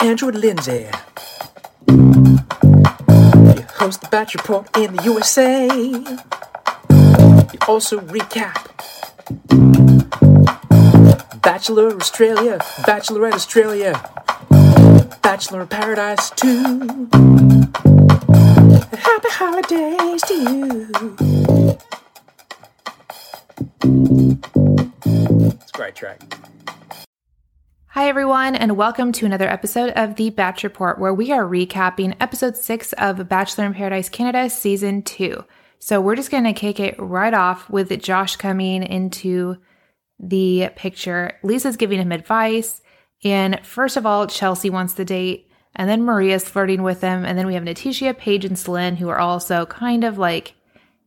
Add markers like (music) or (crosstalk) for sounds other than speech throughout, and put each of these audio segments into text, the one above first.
Andrew Lindsay. You host the Batch Report in the USA. You also recap Bachelor Australia, Bachelorette Australia, Bachelor in Paradise 2. Happy holidays to you. Track. Hi, everyone, and welcome to another episode of The Batch Report, where we are recapping episode six of Bachelor in Paradise Canada season two. So, we're just going to kick it right off with Josh coming into the picture. Lisa's giving him advice. And first of all, Chelsea wants the date, and then Maria's flirting with him. And then we have Nithisha, Paige, and Celine, who are also kind of like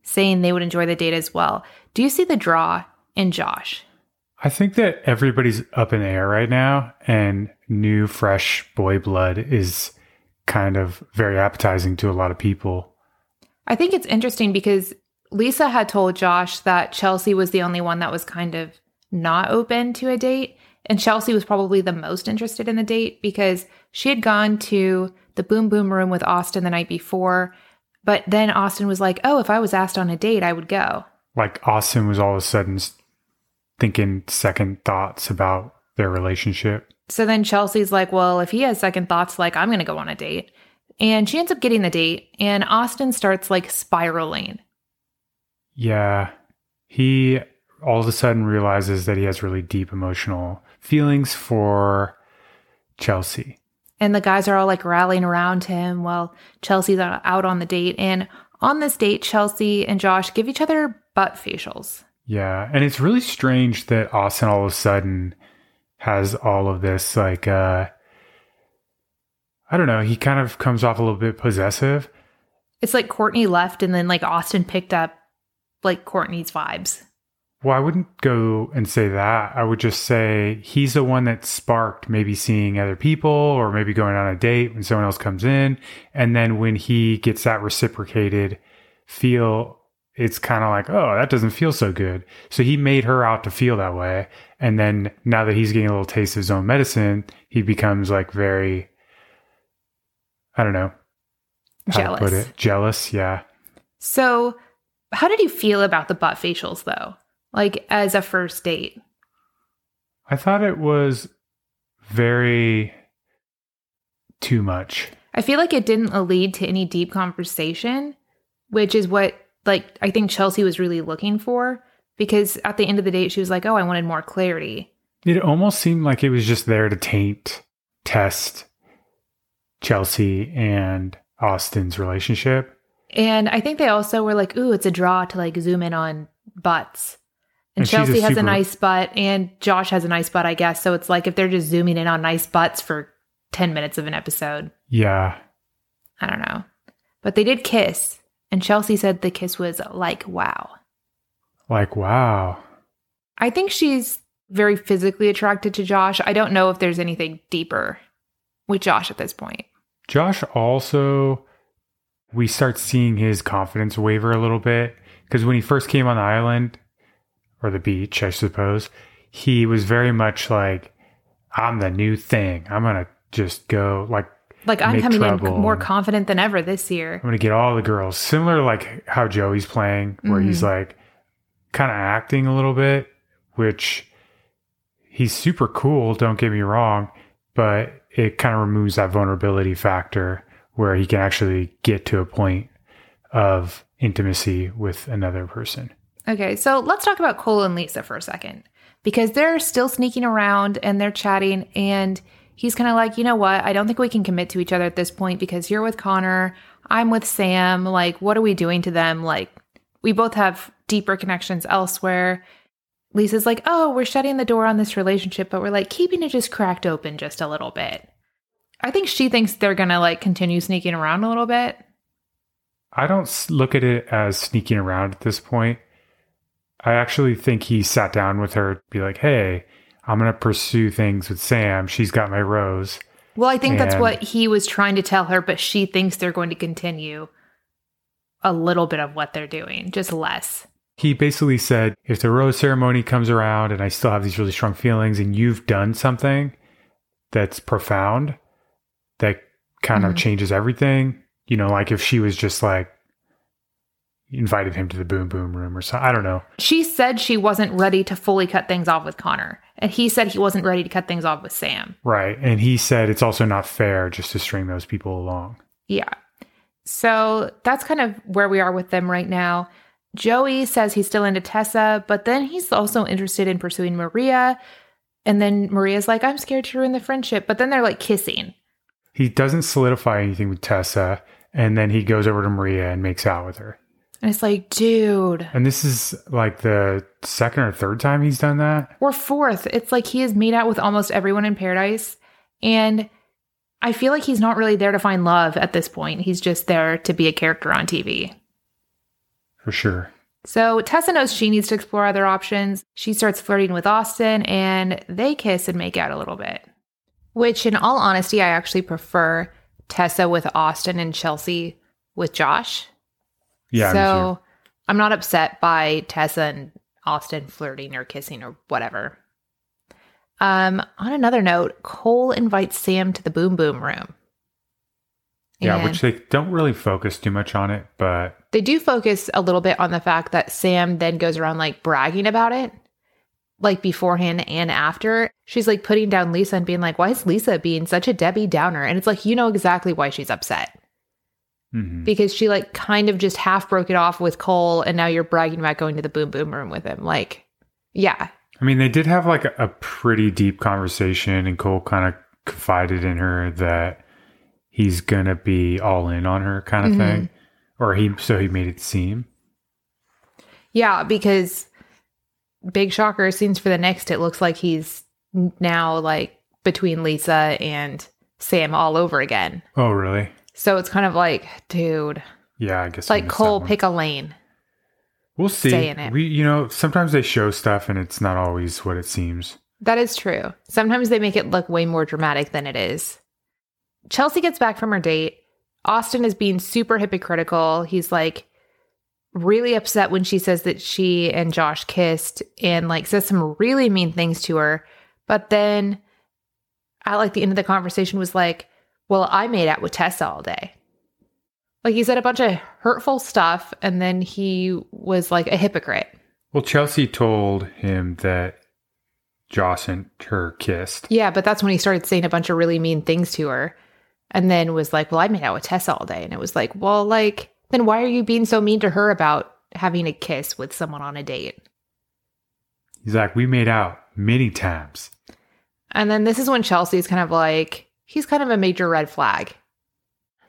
saying they would enjoy the date as well. Do you see the draw in Josh? I think that everybody's up in the air right now, and new, fresh boy blood is kind of very appetizing to a lot of people. I think it's interesting because Lisa had told Josh that Chelsea was the only one that was kind of not open to a date. And Chelsea was probably the most interested in the date because she had gone to the boom boom room with Austin the night before. But then Austin was like, Oh, if I was asked on a date, I would go. Like Austin was all of a sudden thinking second thoughts about their relationship. So then Chelsea's like, Well, if he has second thoughts, like, I'm going to go on a date. And she ends up getting the date, and Austin starts like spiraling. Yeah. He all of a sudden realizes that he has really deep emotional feelings for Chelsea. And the guys are all like rallying around him while Chelsea's out on the date. And on this date, Chelsea and Josh give each other butt facials. Yeah. And it's really strange that Austin all of a sudden has all of this, like, uh, I don't know, he kind of comes off a little bit possessive. It's like Courtney left and then like Austin picked up like Courtney's vibes. Well, I wouldn't go and say that. I would just say he's the one that sparked maybe seeing other people or maybe going on a date when someone else comes in. And then when he gets that reciprocated feel, it's kind of like, oh, that doesn't feel so good. So he made her out to feel that way. And then now that he's getting a little taste of his own medicine, he becomes like very, I don't know, how to Jealous. put it. Jealous. Yeah. So, how did you feel about the butt facials though? Like as a first date? I thought it was very too much. I feel like it didn't lead to any deep conversation, which is what like I think Chelsea was really looking for because at the end of the date she was like, "Oh, I wanted more clarity." It almost seemed like it was just there to taint, test Chelsea and Austin's relationship. And I think they also were like, "Ooh, it's a draw to like zoom in on butts." And, And she's a Chelsea has a nice butt and Josh has a nice butt, I guess. So it's like if they're just zooming in on nice butts for 10 minutes of an episode. Yeah. I don't know. But they did kiss. And Chelsea said the kiss was like, wow. Like, wow. I think she's very physically attracted to Josh. I don't know if there's anything deeper with Josh at this point. Josh also, we start seeing his confidence waver a little bit because when he first came on the island or the beach, I suppose, he was very much like, I'm the new thing. I'm going to just go like, Like I'm coming in more confident than ever this year. I'm to get all the girls. Similar like how Joey's playing, where he's mm-hmm. like kind of acting a little bit, which he's super cool. Don't get me wrong, but it kind of removes that vulnerability factor where he can actually get to a point of intimacy with another person. Okay, so let's talk about Cole and Lisa for a second because they're still sneaking around and they're chatting. And he's kind of like, you know what? I don't think we can commit to each other at this point because you're with Connor, I'm with Sam. Like, what are we doing to them? Like, we both have deeper connections elsewhere. Lisa's like, oh, we're shutting the door on this relationship, but we're like keeping it just cracked open just a little bit. I think she thinks they're gonna like continue sneaking around a little bit. I don't look at it as sneaking around at this point. I actually think he sat down with her to be like, hey, I'm going to pursue things with Sam. She's got my rose. Well, I think that's what he was trying to tell her, but she thinks they're going to continue a little bit of what they're doing, just less. He basically said, if the rose ceremony comes around and I still have these really strong feelings and you've done something that's profound, that kind of Mhm. changes everything, you know, like if she was just like invited him to the boom boom room or something, I don't know. She said she wasn't ready to fully cut things off with Connor, and he said he wasn't ready to cut things off with Sam. Right. And he said it's also not fair just to string those people along. Yeah. So that's kind of where we are with them right now. Joey says he's still into Tessa, but then he's also interested in pursuing Maria. And then Maria's like, I'm scared to ruin the friendship. But then they're like kissing. He doesn't solidify anything with Tessa, and then he goes over to Maria and makes out with her. And it's like, dude, And this is like the second or third time he's done that. or fourth. It's like he has made out with almost everyone in paradise. And I feel like he's not really there to find love at this point. He's just there to be a character on TV. For sure. So Tessa knows she needs to explore other options. She starts flirting with Austin and they kiss and make out a little bit. Which, in all honesty, I actually prefer Tessa with Austin and Chelsea with Josh. Yeah. so I'm not upset by Tessa and Austin flirting or kissing or whatever. Um, on another note, Cole invites Sam to the boom boom room. yeah, And- which they don't really focus too much on it, but they do focus a little bit on the fact that Sam then goes around like bragging about it, like beforehand and after. She's like putting down Lisa and being like, why is Lisa being such a Debbie Downer? And it's like, you know exactly why she's upset mhm. because she like kind of just half broke it off with Cole and now you're bragging about going to the boom boom room with him. Like, yeah. I mean, they did have like a, a pretty deep conversation, and Cole kind of confided in her that he's gonna be all in on her, kind of Mhm. thing, or he so he made it seem. Yeah, because big shocker scenes for the next, it looks like he's now like between Lisa and Sam all over again. Oh, really? So it's kind of like, dude, Yeah, I guess like Cole, pick a lane. We'll see. stay in it. We, you know, sometimes they show stuff and it's not always what it seems. That is true. Sometimes they make it look way more dramatic than it is. Chelsea gets back from her date. Austin is being super hypocritical. He's like really upset when she says that she and Josh kissed and like says some really mean things to her. But then at like the end of the conversation was like, well, I made out with Tessa all day. Like he said a bunch of hurtful stuff and then he was like a hypocrite. Well, Chelsea told him that Josh and her kissed. Yeah, but that's when he started saying a bunch of really mean things to her. And then was like, Well, I made out with Tessa all day. And it was like, Well, like, then why are you being so mean to her about having a kiss with someone on a date? He's like, we made out many times. And then this is when Chelsea's kind of like, he's kind of a major red flag.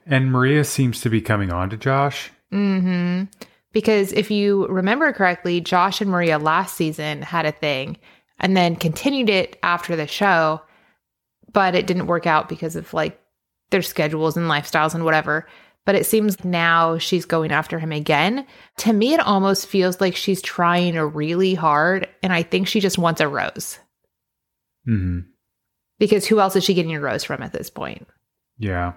And Maria seems to be coming on to Josh. hmm Because if you remember correctly, Josh and Maria last season had a thing and then continued it after the show, but it didn't work out because of like their schedules and lifestyles and whatever. But it seems now she's going after him again. To me, it almost feels like she's trying really hard. And I think she just wants a rose hmm because who else is she getting a rose from at this point? Yeah.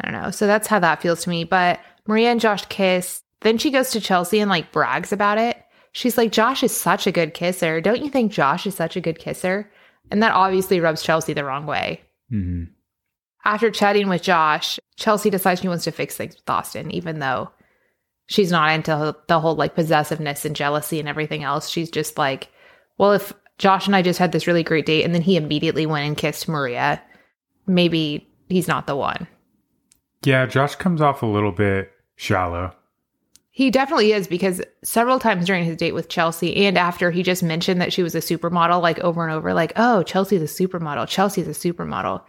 I don't know. So that's how that feels to me. But Maria and Josh kiss. Then she goes to Chelsea and like brags about it. She's like, Josh is such a good kisser. Don't you think Josh is such a good kisser? And that obviously rubs Chelsea the wrong way. hmm After chatting with Josh, Chelsea decides she wants to fix things with Austin, even though she's not into the whole like possessiveness and jealousy and everything else. She's just like, well, if Josh and I just had this really great date and then he immediately went and kissed Maria, maybe he's not the one. Yeah, Josh comes off a little bit shallow. He definitely is because several times during his date with Chelsea and after he just mentioned that she was a supermodel, like over and over, like, oh, Chelsea's a supermodel. Chelsea's a supermodel.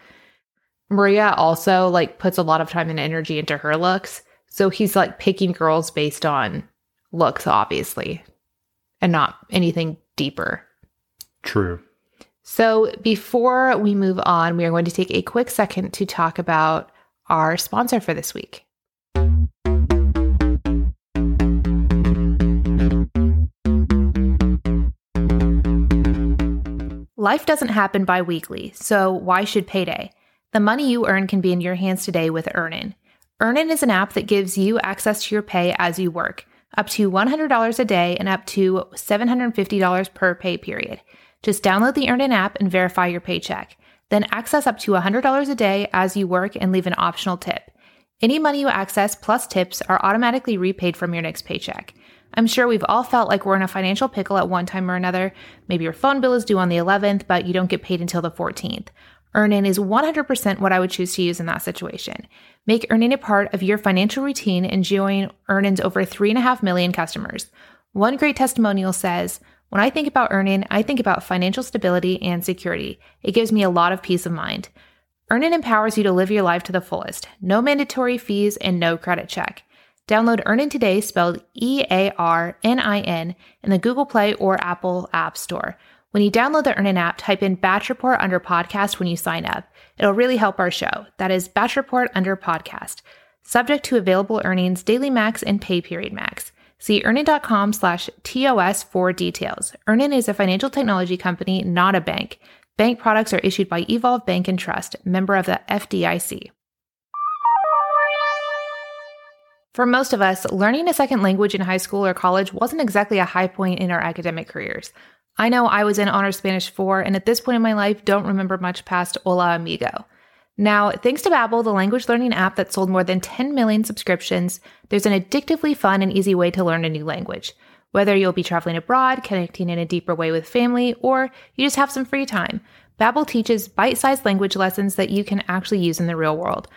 Maria also like puts a lot of time and energy into her looks. So he's like picking girls based on looks, obviously, and not anything deeper. True. So before we move on, we are going to take a quick second to talk about our sponsor for this week. Life doesn't happen bi weekly, so why should payday? The money you earn can be in your hands today with Earnin. Earnin is an app that gives you access to your pay as you work. up to $100 a day and up to $750 per pay period. Just download the EarnIn app and verify your paycheck. Then access up to $100 a day as you work and leave an optional tip. Any money you access plus tips are automatically repaid from your next paycheck. I'm sure we've all felt like we're in a financial pickle at one time or another. Maybe your phone bill is due on the 11th, but you don't get paid until the 14th. EarnIn is 100% what I would choose to use in that situation. Make EarnIn a part of your financial routine and join EarnIn's over 3.5 million customers. One great testimonial says, When I think about EarnIn, I think about financial stability and security. It gives me a lot of peace of mind. EarnIn empowers you to live your life to the fullest. No mandatory fees and no credit check. Download EarnIn today, spelled E A R N I N, in the Google Play or Apple App Store. When you download the EarnIn app, type in Batch Report under podcast when you sign up. It'll really help our show. That is Batch Report under podcast. Subject to available earnings, daily max, and pay period max. See earnin.com slash TOS for details. EarnIn is a financial technology company, not a bank. Bank products are issued by Evolve Bank and Trust, member of the FDIC. For most of us, learning a second language in high school or college wasn't exactly a high point in our academic careers. I know I was in Honors Spanish 4 and at this point in my life don't remember much past Hola Amigo. Now, thanks to Babbel, the language learning app that sold more than 10 million subscriptions, there's an addictively fun and easy way to learn a new language. Whether you'll be traveling abroad, connecting in a deeper way with family, or you just have some free time, Babbel teaches bite-sized language lessons that you can actually use in the real world.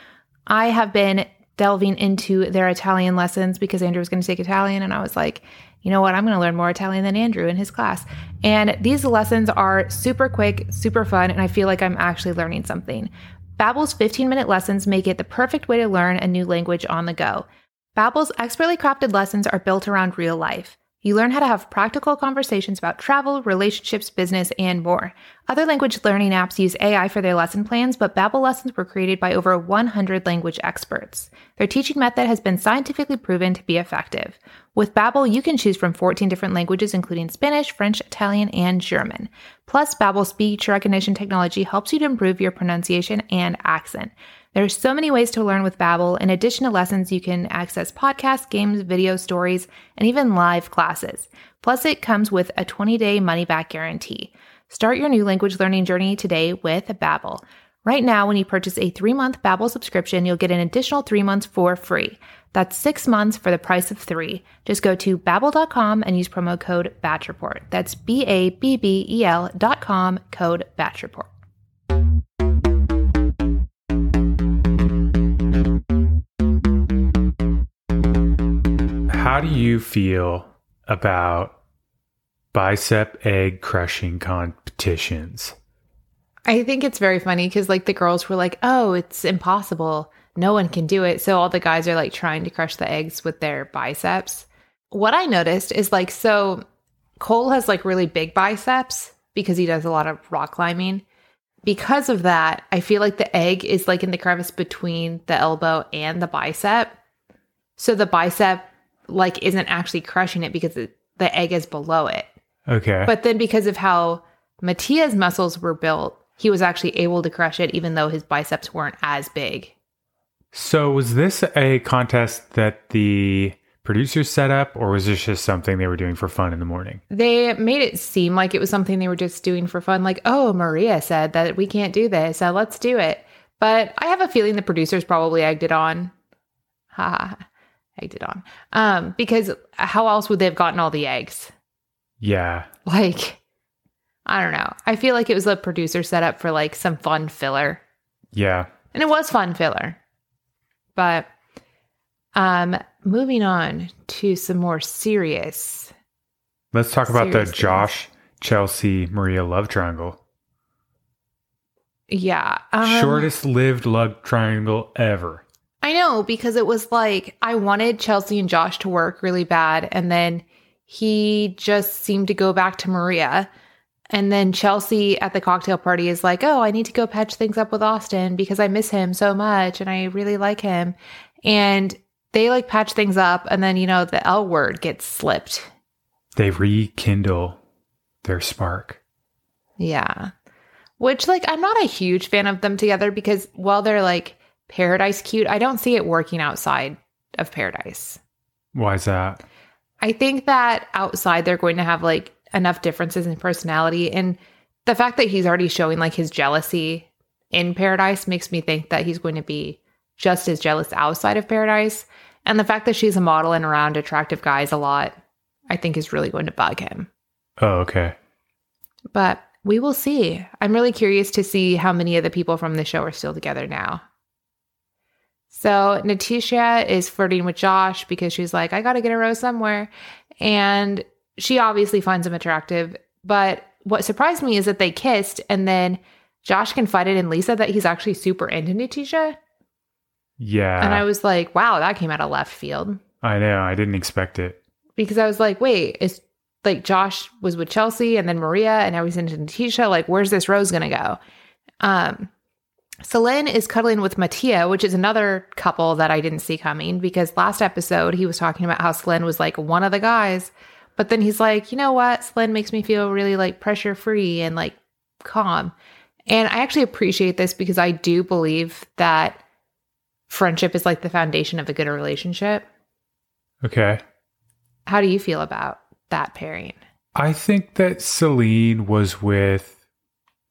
I have been delving into their Italian lessons because Andrew was going to take Italian and I was like, you know what? I'm going to learn more Italian than Andrew in his class. And these lessons are super quick, super fun, and I feel like I'm actually learning something. Babbel's 15-minute lessons make it the perfect way to learn a new language on the go. Babbel's expertly crafted lessons are built around real life. You learn how to have practical conversations about travel, relationships, business, and more. Other language learning apps use AI for their lesson plans, but Babbel lessons were created by over 100 language experts. Their teaching method has been scientifically proven to be effective. With Babbel, you can choose from 14 different languages including Spanish, French, Italian, and German. Plus, Babbel's speech recognition technology helps you to improve your pronunciation and accent. There are so many ways to learn with Babbel. In addition to lessons, you can access podcasts, games, video stories, and even live classes. Plus, it comes with a 20-day money-back guarantee. Start your new language learning journey today with Babbel. Right now, when you purchase a three-month Babbel subscription, you'll get an additional three months for free. That's six months for the price of three. Just go to babbel.com and use promo code BATCHREPORT. That's B-A-B-B-E-L dot com, code BATCHREPORT. How do you feel about bicep egg crushing competitions? I think it's very funny because like the girls were like, "Oh, it's impossible. No one can do it." So all the guys are like trying to crush the eggs with their biceps. What I noticed is like so Cole has like really big biceps because he does a lot of rock climbing. Because of that, I feel like the egg is like in the crevice between the elbow and the bicep. So the bicep like isn't actually crushing it because it, the egg is below it. Okay. But then because of how Mattia's muscles were built, he was actually able to crush it even though his biceps weren't as big. So was this a contest that the producers set up or was this just something they were doing for fun in the morning? They made it seem like it was something they were just doing for fun. Like, oh, Maria said that we can't do this, so let's do it. But I have a feeling the producers probably egged it on. Ha. Egged it on. Um, because how else would they have gotten all the eggs? Yeah. Like, I don't know. I feel like it was a producer set up for like some fun filler. Yeah. And it was fun filler. But um moving on to some more serious. Let's talk about the Seriously. Josh, Chelsea, Maria love triangle. Yeah. Um, Shortest lived love triangle ever. I know because it was like I wanted Chelsea and Josh to work really bad and then he just seemed to go back to Maria. And then Chelsea at the cocktail party is like, "Oh, I need to go patch things up with Austin because I miss him so much and I really like him." And they like patch things up and then you know the L word gets slipped. They rekindle their spark. Yeah. Which like I'm not a huge fan of them together because while they're like paradise cute, I don't see it working outside of paradise. Why is that? I think that outside they're going to have like enough differences in personality and the fact that he's already showing like his jealousy in paradise makes me think that he's going to be just as jealous outside of paradise. And the fact that she's a model and around attractive guys a lot, I think is really going to bug him. Oh, okay. But we will see. I'm really curious to see how many of the people from the show are still together now. So Nithisha is flirting with Josh because she's like, I got to get a rose somewhere. And she obviously finds him attractive. But what surprised me is that they kissed and then Josh confided in Lisa that he's actually super into Nithisha. Yeah. And I was like, wow, that came out of left field. I know. I didn't expect it. Because I was like, wait, is like Josh was with Chelsea and then Maria and now he's into Nithisha. Like, where's this rose gonna go? Um Celine is cuddling with Mattia, which is another couple that I didn't see coming because last episode he was talking about how Celine was like one of the guys. But then he's like, you know what? Celine makes me feel really like pressure free and like calm. And I actually appreciate this because I do believe that friendship is like the foundation of a good relationship. Okay. How do you feel about that pairing? I think that Celine was with,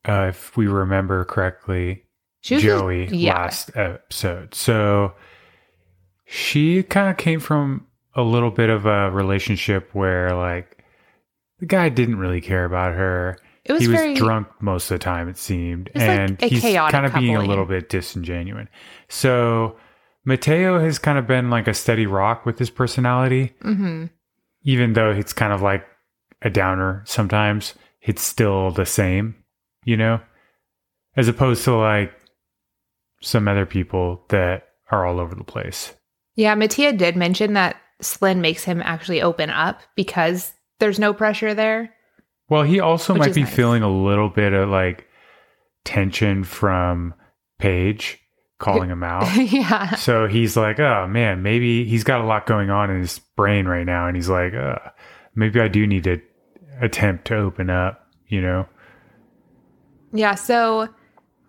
uh, if we remember correctly, Joey yeah. last episode. So she kind of came from a little bit of a relationship where, like, the guy didn't really care about her. It was he was very drunk most of the time, it seemed, like and a he's kind of being a little bit disingenuous. So Mattia has kind of been like a steady rock with his personality, hmm even though it's kind of like a downer sometimes. It's still the same, you know, as opposed to like some other people that are all over the place. Yeah, Mattia did mention that Celine makes him actually open up because there's no pressure there. Well, he also might be nice. feeling a little bit of like tension from Paige calling him out. (laughs) yeah. So he's like, oh man, maybe he's got a lot going on in his brain right now. And he's like, uh, maybe I do need to attempt to open up, you know? Yeah. So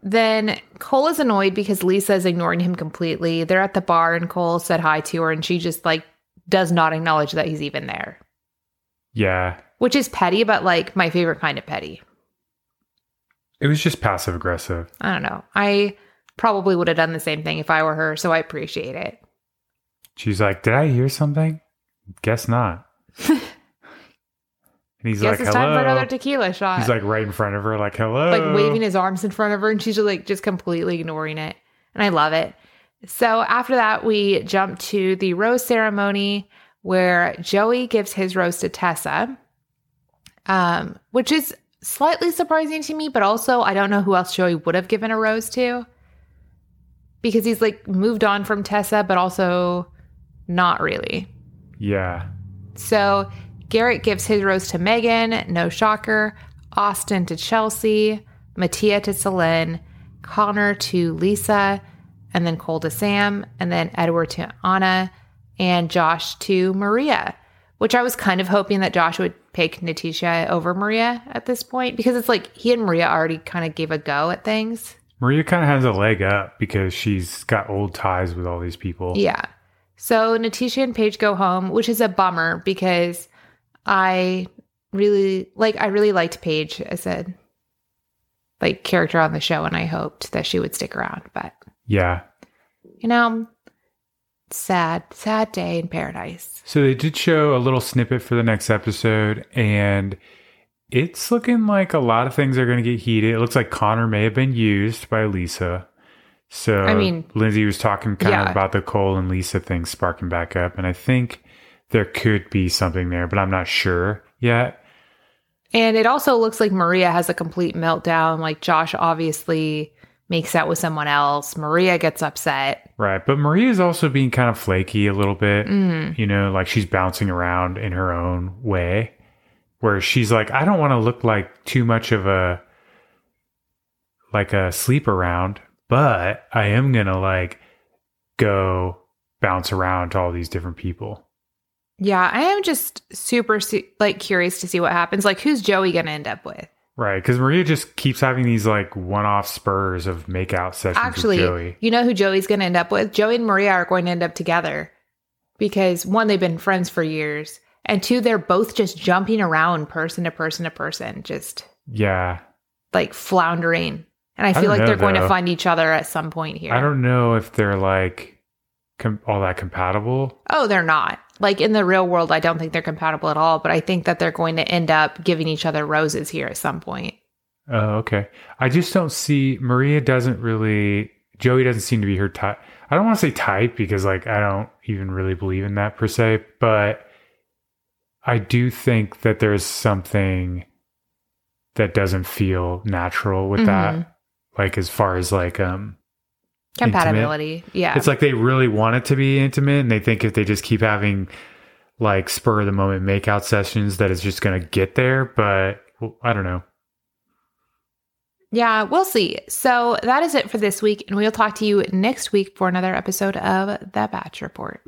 then Cole is annoyed because Lisa is ignoring him completely. They're at the bar and Cole said hi to her and she just like does not acknowledge that he's even there, Yeah. which is petty, but like my favorite kind of petty. It was just passive aggressive. I don't know. I probably would have done the same thing if I were her. So I appreciate it. She's like, did I hear something? Guess not. (laughs) and he's Guess like, it's time for hello. another tequila shot. He's like right in front of her, like, hello. like waving his arms in front of her and she's just like just completely ignoring it and i love it so after that we jump to the rose ceremony where joey gives his rose to tessa um, which is slightly surprising to me but also i don't know who else joey would have given a rose to because he's like moved on from tessa but also not really Yeah. so Garrett gives his rose to Megan, no shocker. Austin to Chelsea, Mattia to Celine, Connor to Lisa, and then Cole to Sam, and then Edward to Anna, and Josh to Maria. Which I was kind of hoping that Josh would pick Nithisha over Maria at this point because it's like he and Maria already kind of gave a go at things. Maria kind of has a leg up because she's got old ties with all these people. Yeah. So Nithisha and Paige go home, which is a bummer because I really like I really liked Paige as a like character on the show and I hoped that she would stick around. But Yeah. you know, sad, sad day in paradise. So they did show a little snippet for the next episode, and it's looking like a lot of things are going to get heated. It looks like Connor may have been used by Lisa. So I mean- Lindsay was talking kind Yeah. of about the Cole and Lisa thing sparking back up, and I think there could be something there, but I'm not sure yet. And it also looks like Maria has a complete meltdown. Like Josh obviously makes out with someone else. Maria gets upset. Right. But Maria's also being kind of flaky a little bit. Mm. You know, like she's bouncing around in her own way. Where she's like, I don't want to look like too much of a like a sleep around, but I am gonna like go bounce around to all these different people. Yeah, I am just super su- like curious to see what happens. Like, who's Joey gonna end up with? Right. Because Maria just keeps having these like one off spurs of makeout sessions Actually, with Joey. you know who Joey's gonna end up with? Joey and Maria are going to end up together because one, they've been friends for years, And two, they're both just jumping around person to person to person, just Yeah. like floundering. And I feel like know, they're going to find each other at some point here. I don't know if they're like com- all that compatible. Oh, they're not. Like in the real world, I don't think they're compatible at all, but I think that they're going to end up giving each other roses here at some point. Oh, okay. I just don't see Maria doesn't really Joey doesn't seem to be her type. I don't want to say type because like I don't even really believe in that per se, but I do think that there's something that doesn't feel natural with Mhm. that. Like as far as like um Intimate. Compatibility. Yeah. it's like they really want it to be intimate and they think if they just keep having like spur of the moment makeout sessions that it's just going to get there, but well, I don't know. yeah, we'll see. So that is it for this week. And we'll talk to you next week for another episode of The Batch Report.